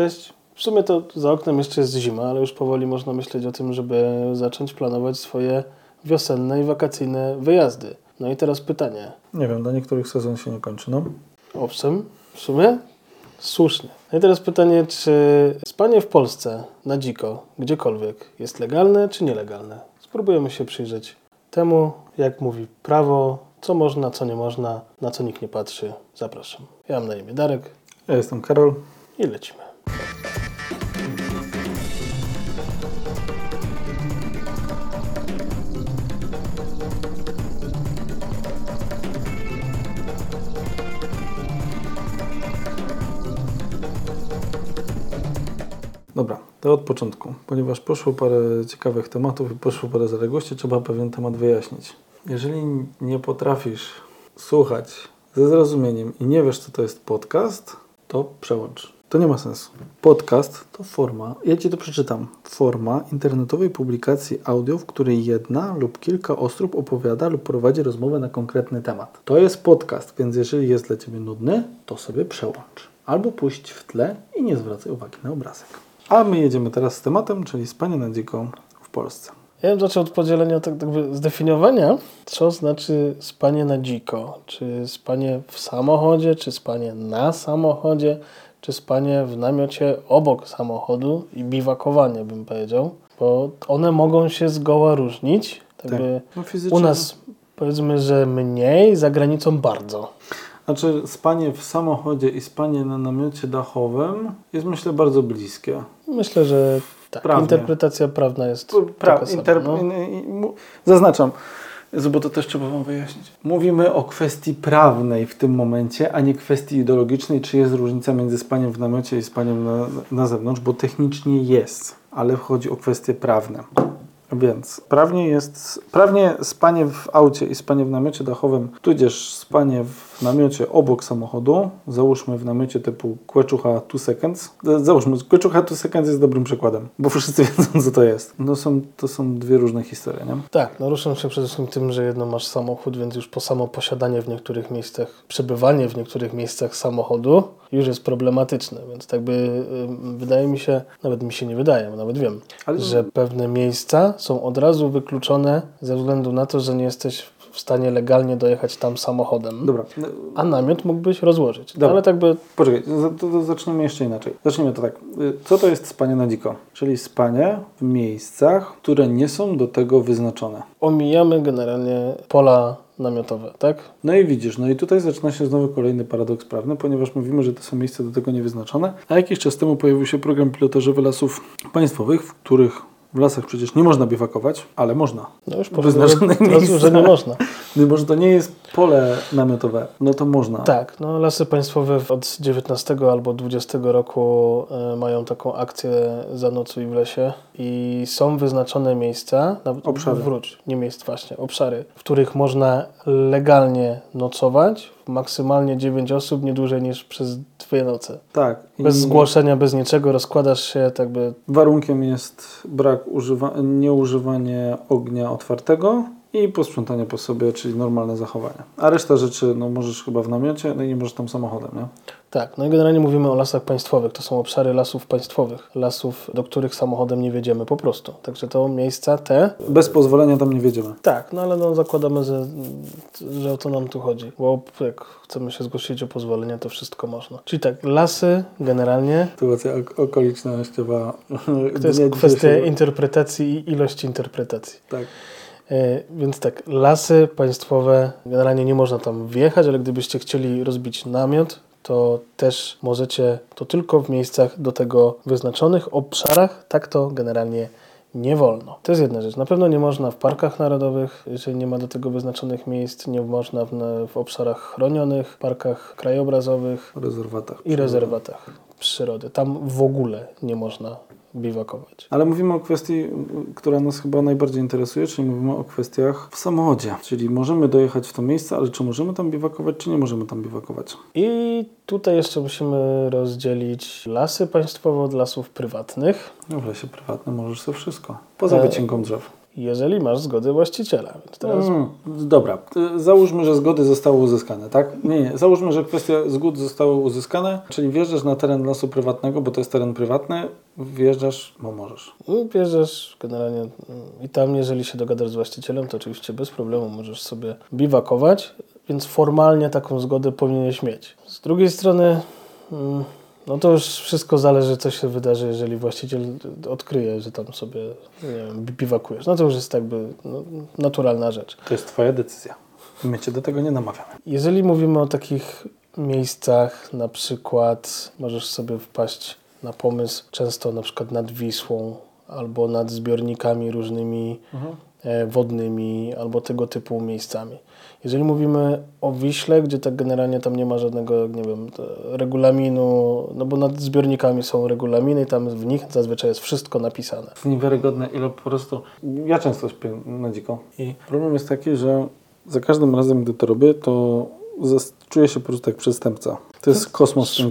Cześć. W sumie to za oknem jeszcze jest zima, ale już powoli można myśleć o tym, żeby zacząć planować swoje wiosenne i wakacyjne wyjazdy. No i teraz pytanie. Nie wiem, dla niektórych sezon się nie kończy, no. Owszem, w sumie słusznie. No i teraz pytanie, czy spanie w Polsce na dziko, gdziekolwiek, jest legalne czy nielegalne? Spróbujemy się przyjrzeć temu, jak mówi prawo, co można, co nie można, na co nikt nie patrzy. Zapraszam. Ja mam na imię Darek Ja jestem Karol. i lecimy. Dobra, to od początku. Ponieważ poszło parę ciekawych tematów i poszło parę zaległości, trzeba pewien temat wyjaśnić. Jeżeli nie potrafisz słuchać ze zrozumieniem i nie wiesz, co to jest podcast, to przełącz. To nie ma sensu. Podcast to forma, ja Ci to przeczytam, forma internetowej publikacji audio, w której jedna lub kilka osób opowiada lub prowadzi rozmowę na konkretny temat. To jest podcast, więc jeżeli jest dla Ciebie nudny, to sobie przełącz. Albo puść w tle i nie zwracaj uwagi na obrazek. A my jedziemy teraz z tematem, czyli spanie na dziko w Polsce. Ja bym zaczął od podzielenia, tak jakby zdefiniowania, co znaczy spanie na dziko. Czy spanie w samochodzie, czy spanie na samochodzie, czy spanie w namiocie obok samochodu i biwakowanie, bym powiedział. Bo one mogą się zgoła różnić. Tak jakby No, fizycznie- u nas powiedzmy, że mniej, za granicą bardzo. Znaczy, spanie w samochodzie i spanie na namiocie dachowym jest myślę bardzo bliskie. Myślę, że tak. Prawnie. Interpretacja prawna jest Pra, taka sama, interp- no. Zaznaczam, Jezu, bo to też trzeba Wam wyjaśnić. Mówimy o kwestii prawnej w tym momencie, a nie kwestii ideologicznej, czy jest różnica między spaniem w namiocie i spaniem na, na zewnątrz, bo technicznie jest, ale chodzi o kwestie prawne. Więc prawnie jest, prawnie spanie w aucie i spanie w namiocie dachowym, tudzież spanie w namiocie obok samochodu, załóżmy w namiocie typu Kłeczucha 2 Seconds, Z- załóżmy, Kłeczucha 2 Seconds jest dobrym przykładem, bo wszyscy wiedzą co to jest. No są, to są dwie różne historie, nie? Tak, no ruszam się przede wszystkim tym, że jedno masz samochód, więc już po samo posiadanie w niektórych miejscach, przebywanie w niektórych miejscach samochodu już jest problematyczne, więc tak by ym, wydaje mi się, nawet mi się nie wydaje, bo nawet wiem, Ale- że pewne miejsca są od razu wykluczone ze względu na to, że nie jesteś w stanie legalnie dojechać tam samochodem, Dobra, a namiot mógłbyś rozłożyć. No, Dobra. ale tak by poczekaj, zacznijmy jeszcze inaczej. Zacznijmy to tak. Y, Co to jest spanie na dziko? Czyli spanie w miejscach, które nie są do tego wyznaczone. omijamy generalnie pola namiotowe, tak? No i widzisz, no i tutaj zaczyna się znowu kolejny paradoks prawny, ponieważ mówimy, że to są miejsca do tego niewyznaczone, a jakiś czas temu pojawił się program pilotażowy lasów państwowych, w których w lasach przecież nie można biwakować, ale można. No już Wyznaczone powiedziałem, że nie można. Mimo, że to nie jest pole namiotowe, no to można. Tak, no lasy państwowe od 19 albo 20 roku e, mają taką akcję Zanocuj w lesie i są wyznaczone miejsca, nawet Obszary. wróć, nie miejsc właśnie, obszary, w których można legalnie nocować, maksymalnie 9 osób, nie dłużej niż przez dwie noce. Tak. Bez zgłoszenia, bez niczego, rozkładasz się tak by Warunkiem jest brak używa- nieużywanie ognia otwartego i posprzątanie po sobie, czyli normalne zachowanie. A reszta rzeczy, no możesz chyba w namiocie, no i nie możesz tam samochodem, nie? Tak, no i generalnie mówimy o lasach państwowych. To są obszary lasów państwowych, lasów, do których samochodem nie wiedziemy po prostu. Także to miejsca te Bez pozwolenia tam nie wiedziemy. Tak, no ale no zakładamy, że, że o to nam tu chodzi. Bo jak chcemy się zgłosić o pozwolenie, to wszystko można. Czyli tak, lasy generalnie Sytuacja ok- okolicznościowa. to jest kwestia dzisiejszego. interpretacji i ilości interpretacji. Tak. E, Więc tak, lasy państwowe, generalnie nie można tam wjechać, ale gdybyście chcieli rozbić namiot, to też możecie to tylko w miejscach do tego wyznaczonych obszarach. Tak to generalnie nie wolno. To jest jedna rzecz. Na pewno nie można w parkach narodowych, jeżeli nie ma do tego wyznaczonych miejsc, nie można w, w obszarach chronionych, parkach krajobrazowych rezerwatach. i rezerwatach przyrody. Tam w ogóle nie można biwakować. Ale mówimy o kwestii, która nas chyba najbardziej interesuje, czyli mówimy o kwestiach w samochodzie. Czyli możemy dojechać w to miejsce, ale czy możemy tam biwakować, czy nie możemy tam biwakować? I tutaj jeszcze musimy rozdzielić lasy państwowe od lasów prywatnych. No w lesie prywatnym możesz sobie wszystko. Poza E, wycinką drzew. Jeżeli masz zgodę właściciela. Teraz Mm, dobra, y, załóżmy, że zgody zostały uzyskane, tak? Nie, nie, załóżmy, że kwestie zgód zostały uzyskane, czyli wjeżdżasz na teren lasu prywatnego, bo to jest teren prywatny, wjeżdżasz, bo możesz. no, bierzesz generalnie mm, i tam, jeżeli się dogadasz z właścicielem, to oczywiście bez problemu możesz sobie biwakować, więc formalnie taką zgodę powinieneś mieć. Z drugiej strony, mm, no to już wszystko zależy, co się wydarzy, jeżeli właściciel odkryje, że tam sobie wiem, bi- biwakujesz. No to już jest jakby no, naturalna rzecz. To jest Twoja decyzja. My Cię do tego nie namawiamy. Jeżeli mówimy o takich miejscach, na przykład możesz sobie wpaść na pomysł często na przykład nad Wisłą albo nad zbiornikami różnymi e, wodnymi albo tego typu miejscami. Jeżeli mówimy o Wiśle, gdzie tak generalnie tam nie ma żadnego, nie wiem, to regulaminu, no bo nad zbiornikami są regulaminy i tam w nich zazwyczaj jest wszystko napisane. jest niewiarygodne, ile po prostu. Ja często śpię na dziko. I problem jest taki, że za każdym razem, gdy to robię, to czuję się po prostu jak przestępca. To jest kosmos w tym.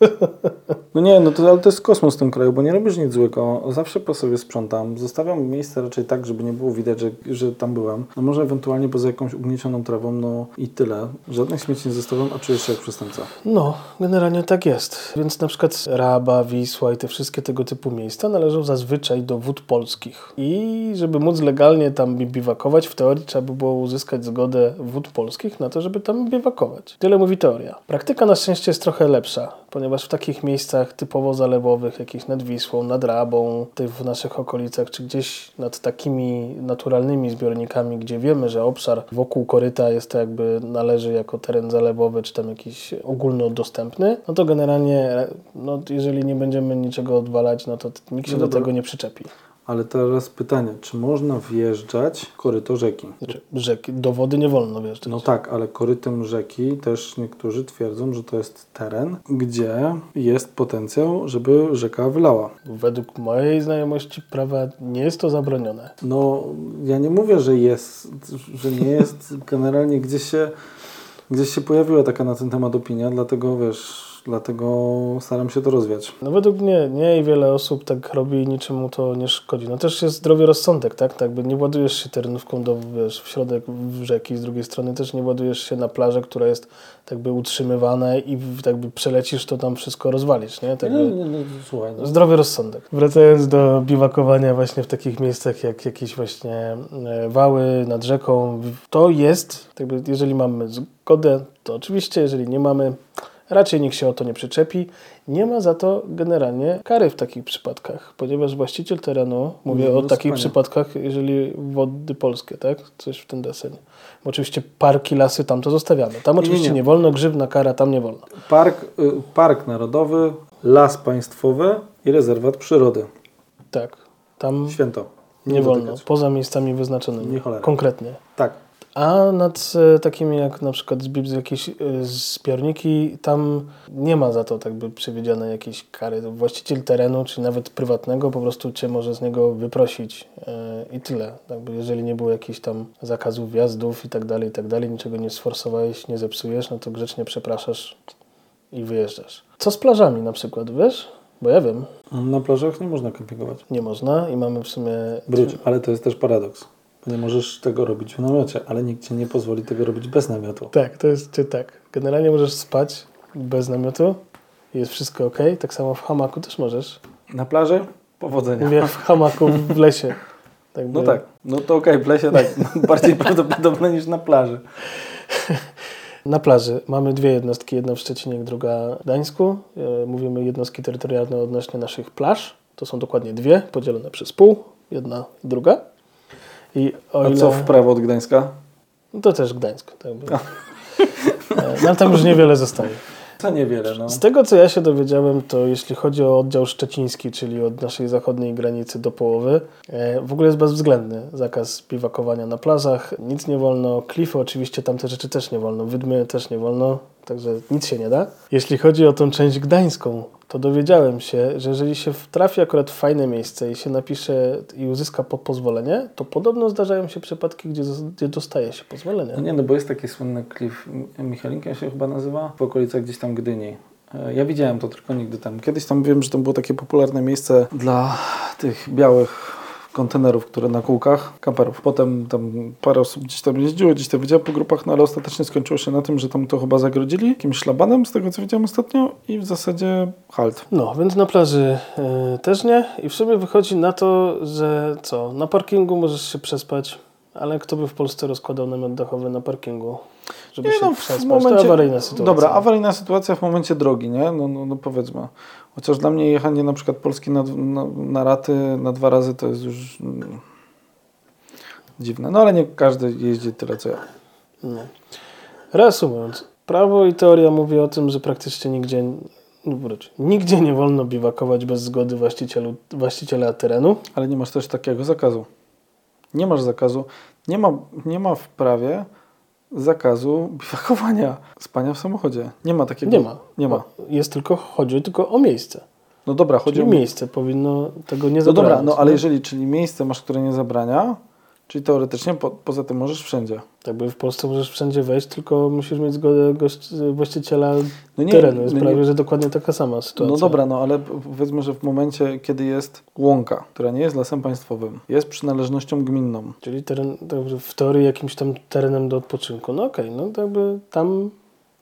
No nie, no to, ale to jest kosmos w tym kraju, bo nie robisz nic złego. Zawsze po sobie sprzątam. Zostawiam miejsce raczej tak, żeby nie było widać, że, że tam byłem. No może ewentualnie poza jakąś ugniecioną trawą, no i tyle. Żadnych śmieci nie zostawiam, a czujesz się jak przestępca. No, generalnie tak jest. Więc na przykład Raba, Wisła i te wszystkie tego typu miejsca należą zazwyczaj do wód polskich. I żeby móc legalnie tam bi- biwakować, w teorii trzeba by było uzyskać zgodę wód polskich na to, żeby tam biwakować. Tyle mówi teoria. Praktyka na szczęście jest trochę lepsza, ponieważ w takich miejscach typowo zalewowych, jakichś nad Wisłą, nad Rabą, tutaj w naszych okolicach, czy gdzieś nad takimi naturalnymi zbiornikami, gdzie wiemy, że obszar wokół koryta jest to jakby należy jako teren zalewowy, czy tam jakiś ogólnodostępny, no to generalnie, no, jeżeli nie będziemy niczego odwalać, no to nikt się No do tego nie przyczepi. Ale teraz pytanie, czy można wjeżdżać koryto rzeki? Znaczy, rzeki, do wody nie wolno wjeżdżać. No tak, ale korytem rzeki też niektórzy twierdzą, że to jest teren, gdzie jest potencjał, żeby rzeka wylała. Według mojej znajomości prawa nie jest to zabronione. No, ja nie mówię, że jest, że nie jest. Generalnie gdzieś się, gdzieś się pojawiła taka na ten temat opinia, dlatego wiesz, dlatego staram się to rozwiać. No według mnie nie i wiele osób tak robi i niczemu to nie szkodzi. No też jest zdrowy rozsądek, tak? tak by nie ładujesz się terenówką do, wiesz, w środek w rzeki, z drugiej strony też nie ładujesz się na plażę, która jest tak by utrzymywana i tak by przelecisz, to tam wszystko rozwalisz, nie? Tak No, by... no, no, słuchaj, no. Zdrowy rozsądek. Wracając do biwakowania właśnie w takich miejscach jak jakieś właśnie e, wały nad rzeką, to jest, jakby jeżeli mamy zgodę, to oczywiście, jeżeli nie mamy, raczej nikt się o to nie przyczepi. Nie ma za to generalnie kary w takich przypadkach, ponieważ właściciel terenu, mówię No, o takich przypadkach, jeżeli wody polskie, tak? Coś w ten deseń. Bo oczywiście parki, lasy tam to zostawiamy. Tam oczywiście nie, nie. wolno, grzywna kara tam nie wolno. Park, y, park Narodowy, Las Państwowy i Rezerwat Przyrody. Tak. Tam Święto. nie wolno, dotykać. poza miejscami wyznaczonymi. Nie cholera. Konkretnie. Tak. A nad e, takimi jak na przykład zbi- jakieś e, zbiorniki, tam nie ma za to tak by przewidziane jakieś kary. Właściciel terenu, czy nawet prywatnego, po prostu cię może z niego wyprosić e, i tyle. Jakby jeżeli nie było jakichś tam zakazów wjazdów i tak dalej, i tak dalej, niczego nie sforsowałeś, nie zepsujesz, no to grzecznie przepraszasz i wyjeżdżasz. Co z plażami na przykład, wiesz? Bo ja wiem, Na plażach nie można kempingować. nie można i mamy w sumie... Wróć, ale to jest też paradoks. Nie możesz tego robić w namiocie, ale nikt ci nie pozwoli tego robić bez namiotu. Tak, to jest czy tak. Generalnie możesz spać bez namiotu, jest wszystko ok. Tak samo w hamaku też możesz. Na plaży? Powodzenia. Mówię w hamaku w lesie. Tak No by- tak, no to okej, w lesie tak, bardziej prawdopodobne niż na plaży. Na plaży mamy dwie jednostki, jedna w Szczecinie, druga w Gdańsku. E, Mówimy jednostki terytorialne odnośnie naszych plaż. To są dokładnie dwie, podzielone przez pół, jedna i druga. I o A ile... co w prawo od Gdańska? No to też Gdańsk. Tak by. E, No tam już niewiele zostaje. To niewiele, no. Z tego, co ja się dowiedziałem, to jeśli chodzi o oddział szczeciński, czyli od naszej zachodniej granicy do połowy, e, w ogóle jest bezwzględny zakaz biwakowania na plażach, nic nie wolno, klify oczywiście, tamte rzeczy też nie wolno, wydmy też nie wolno, także nic się nie da. Jeśli chodzi o tą część gdańską, to dowiedziałem się, że jeżeli się trafi akurat w fajne miejsce i się napisze i uzyska po pozwolenie, to podobno zdarzają się przypadki, gdzie, gdzie dostaje się pozwolenie. No nie, no bo jest taki słynny klif, Michalinka się chyba nazywa, w okolicach gdzieś tam Gdyni. E, Ja widziałem to tylko nigdy tam. Kiedyś tam wiem, że to było takie popularne miejsce dla tych białych kontenerów, które na kółkach, kamperów. Potem tam parę osób gdzieś tam jeździło, gdzieś tam widziało po grupach, no ale ostatecznie skończyło się na tym, że tam to chyba zagrodzili jakimś szlabanem, z tego co widziałem ostatnio i w zasadzie halt. No, więc na plaży y, też nie. I w sumie wychodzi na to, że co, na parkingu możesz się przespać, ale kto by w Polsce rozkładał namiot dachowy na parkingu, żeby Nie, się no, w przespać? momencie- To awaryjna sytuacja. Dobra, awaryjna sytuacja w momencie drogi, nie? No, no, no powiedzmy. Chociaż dla mnie jechanie na przykład Polski na, na, na raty na dwa razy to jest już mm, dziwne. No ale nie każdy jeździ tyle co ja. Nie. Reasumując, prawo i teoria mówi o tym, że praktycznie nigdzie, no wróć, nigdzie nie wolno biwakować bez zgody właściciela terenu. Ale nie masz też takiego zakazu. Nie masz zakazu. Nie ma, nie ma w prawie zakazu biwakowania, spania w samochodzie. Nie ma takiego. Nie ma. Nie ma. Jest tylko, chodzi tylko o miejsce. No dobra, chodzi Czyli o miejsce powinno tego nie No zabrać. dobra, no ale jeżeli, czyli miejsce masz, które nie zabrania, czyli teoretycznie po, poza tym możesz wszędzie. Tak by w Polsce możesz wszędzie wejść, tylko musisz mieć zgodę właściciela No nie, terenu. Jest no prawie, nie- że dokładnie taka sama sytuacja. No dobra, no ale powiedzmy, że w momencie, kiedy jest łąka, która nie jest lasem państwowym, jest przynależnością gminną, Czyli teren, w teorii jakimś tam terenem do odpoczynku. No okej, no to jakby tam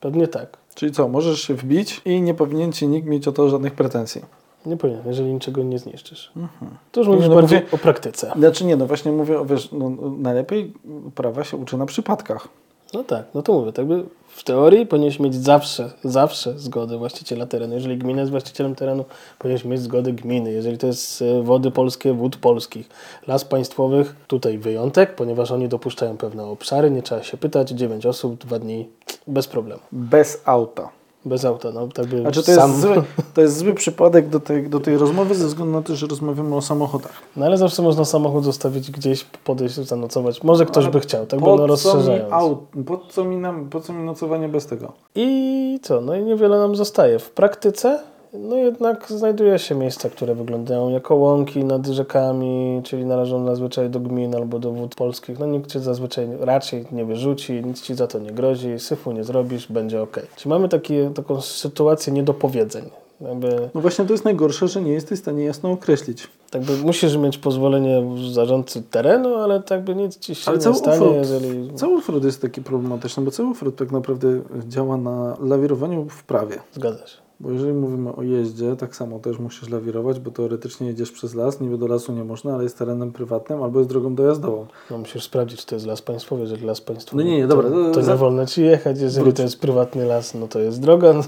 pewnie tak. czyli co, możesz się wbić i nie powinien ci nikt mieć o to żadnych pretensji. Nie powinien, jeżeli niczego nie zniszczysz. Mhm. To już mówisz no bardziej mówię- o praktyce. Znaczy nie, no właśnie mówię, o, wiesz, no, no, najlepiej prawa się uczy na przypadkach. No tak, no to mówię, tak by w teorii powinieneś mieć zawsze, zawsze zgodę właściciela terenu. Jeżeli gmina jest właścicielem terenu, powinieneś mieć zgodę gminy. Jeżeli to jest e, wody polskie, wód polskich. Las państwowych, tutaj wyjątek, ponieważ oni dopuszczają pewne obszary, nie trzeba się pytać, 9 osób, dwa dni, bez problemu. Bez auta. Bez auta, no tak by Znaczy to sam... jest, zły, to jest zły przypadek do tej, do tej rozmowy ze względu na to, że rozmawiamy o samochodach. No ale zawsze można samochód zostawić gdzieś, podejść, zanocować. Może ktoś Ale by chciał, tak mi rozszerzając. aut, po, co mi nam, po co mi nocowanie bez tego? I co? No i niewiele nam zostaje. W praktyce, no jednak znajduje się miejsca, które wyglądają jako łąki nad rzekami, czyli należą zazwyczaj do gmin albo do wód polskich. No nikt cię zazwyczaj raczej nie wyrzuci, nic ci za to nie grozi, syfu nie zrobisz, będzie ok. Czyli mamy taki, taką sytuację niedopowiedzeń. Jakby, No właśnie to jest najgorsze, że nie jesteś w stanie jasno określić. tak by musisz mieć pozwolenie zarządcy terenu, ale tak by nic ci się Ale nie stanie, offroad, jeżeli... cały offroad jest taki problematyczny, bo cały offroad tak naprawdę działa na lawirowaniu w prawie. Zgadza się. Bo jeżeli mówimy o jeździe, tak samo też musisz lawirować, bo teoretycznie jedziesz przez las, niby do lasu nie można, ale jest terenem prywatnym albo jest drogą dojazdową. No musisz sprawdzić, czy to jest las państwowy, jeżeli las państwowy. No nie, nie, dobra, To, to- nie wolno ci jechać, jeżeli Wróć. to jest prywatny las, no to jest droga.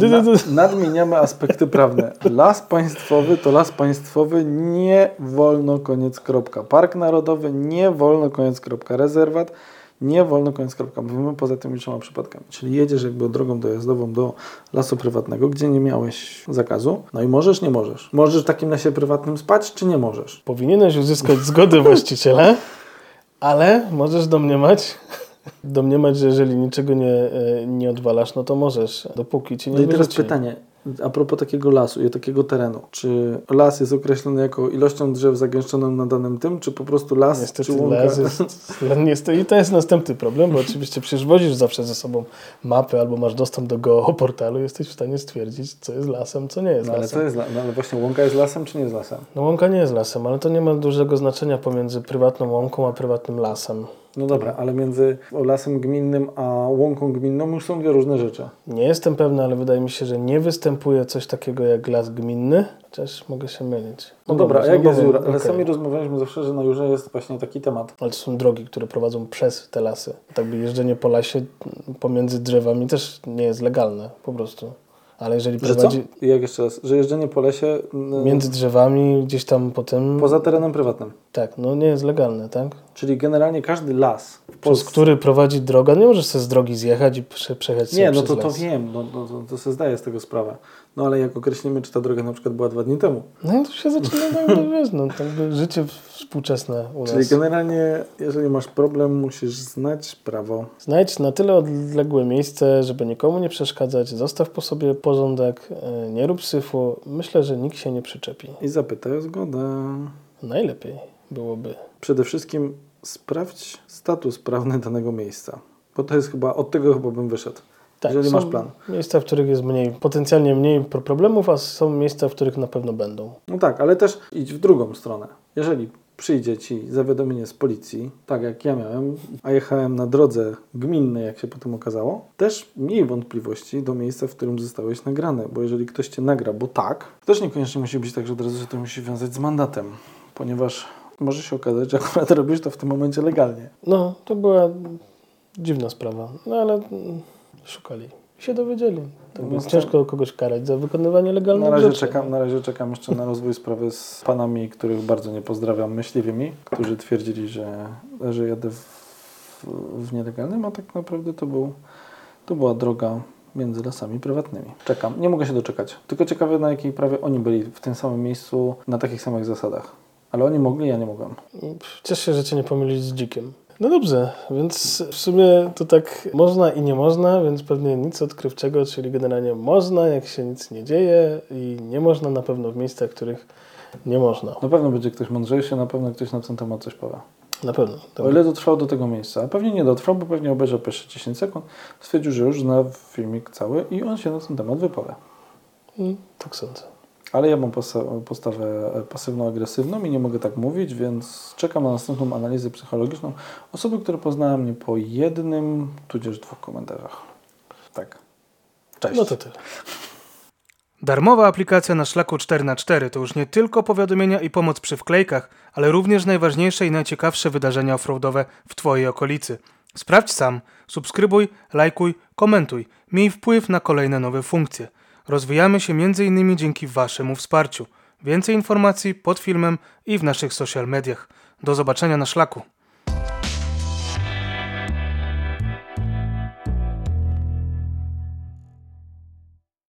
Na, nadmieniamy aspekty prawne. Las państwowy to las państwowy, nie wolno, koniec, kropka. Park narodowy, nie wolno, koniec, kropka. Rezerwat, nie wolno, koniec, kropka. Mówimy poza tymi trzema przypadkami. Czyli jedziesz jakby drogą dojazdową do lasu prywatnego, gdzie nie miałeś zakazu. No i możesz, nie możesz. Możesz w takim lasie prywatnym spać, czy nie możesz? Powinieneś uzyskać zgodę właściciela, ale możesz domniemać, domniemać, że jeżeli niczego nie, e, nie odwalasz, no to możesz, dopóki ci nie No i teraz wyrzuci. pytanie, a propos takiego lasu i takiego terenu. Czy las jest określony jako ilością drzew zagęszczoną na danym tym, czy po prostu las, Niestety czy łąka? las jest, niestety, i to jest następny problem, bo oczywiście przecież wozisz zawsze ze sobą mapy albo masz dostęp do geoportalu, jesteś w stanie stwierdzić, co jest lasem, co nie jest No ale lasem. co jest, no ale właśnie łąka jest lasem, czy nie jest lasem? No łąka nie jest lasem, ale to nie ma dużego znaczenia pomiędzy prywatną łąką a prywatnym lasem. No dobra, ale między lasem gminnym a łąką gminną już są dwie różne rzeczy. Nie jestem pewny, ale wydaje mi się, że nie występuje coś takiego jak las gminny, chociaż mogę się mylić. No dobra, być, a jak no jest wiem, Ale okej. sami rozmawialiśmy zawsze, że na Jurze jest właśnie taki temat. Ale to są drogi, które prowadzą przez te lasy. Tak by jeżdżenie po lasie pomiędzy drzewami też nie jest legalne, po prostu. Ale jeżeli Że co? prowadzi jak jeszcze raz? Że jeżdżenie po lesie mm, między drzewami, gdzieś tam potem... poza terenem prywatnym. Tak, no nie jest legalne, tak? Czyli generalnie każdy las Przez który prowadzi droga, nie możesz sobie z drogi zjechać i prze, przejechać sobie Nie, no to, to wiem, no, no, to, to sobie zdaję z tego sprawę. No ale jak określimy, czy ta droga na przykład była dwa dni temu. No to się zaczyna, no, no, wiesz, no, tak by życie współczesne u Czyli nas. generalnie, jeżeli masz problem, musisz znać prawo. Znajdź na tyle odległe miejsce, żeby nikomu nie przeszkadzać, zostaw po sobie porządek, e, nie rób syfu. Myślę, że nikt się nie przyczepi. I zapytaj o zgodę. Najlepiej byłoby. Przede wszystkim sprawdź status prawny danego miejsca. Bo to jest chyba, od tego chyba bym wyszedł. Tak, jeżeli są masz plan. miejsca, w których jest mniej, potencjalnie mniej pro- problemów, a są miejsca, w których na pewno będą. No tak, ale też idź w drugą stronę. Jeżeli przyjdzie ci zawiadomienie z policji, tak jak ja miałem, a jechałem na drodze gminnej, jak się potem okazało, też miej wątpliwości do miejsca, w którym zostałeś nagrany, bo jeżeli ktoś cię nagra, bo tak, to też niekoniecznie musi być tak, że od razu się to musi wiązać z mandatem, ponieważ może się okazać, że akurat robisz to w tym momencie legalnie. No, to była dziwna sprawa. No ale szukali. Się dowiedzieli. Tak No, więc to- ciężko kogoś karać za wykonywanie legalnych Na razie, rzeczy. czekam, na razie czekam jeszcze na rozwój sprawy z panami, których bardzo nie pozdrawiam, myśliwymi, którzy twierdzili, że, że jadę w, w nielegalnym, a tak naprawdę to, był, to była droga między lasami prywatnymi. Czekam, nie mogę się doczekać. Tylko ciekawe, na jakiej prawie oni byli w tym samym miejscu, na takich samych zasadach. Ale oni mogli, ja nie mogłem. Cieszę się, że cię nie pomylić z dzikiem. No dobrze, więc w sumie to tak można i nie można, więc pewnie nic odkrywczego, czyli generalnie można, jak się nic nie dzieje i nie można na pewno w miejscach, których nie można. Na pewno będzie ktoś mądrzejszy, na pewno ktoś na ten temat coś powie. Na pewno. O ile dotrwał do tego miejsca. A pewnie nie dotrwał, bo pewnie obejrzał pierwsze 10 sekund, stwierdził, że już zna filmik cały i on się na ten temat wypowie. Mm, Tak sądzę. Ale ja mam posta- postawę pasywno-agresywną i nie mogę tak mówić, więc czekam na następną analizę psychologiczną osoby, która poznała mnie po jednym, tudzież dwóch komentarzach. Tak. Cześć. No to tyle. Darmowa aplikacja na szlaku 4x4 to już nie tylko powiadomienia i pomoc przy wklejkach, ale również najważniejsze i najciekawsze wydarzenia offroadowe w Twojej okolicy. Sprawdź sam, subskrybuj, lajkuj, komentuj, miej wpływ na kolejne nowe funkcje. Rozwijamy się m.in. dzięki Waszemu wsparciu. Więcej informacji pod filmem i w naszych social mediach. Do zobaczenia na szlaku.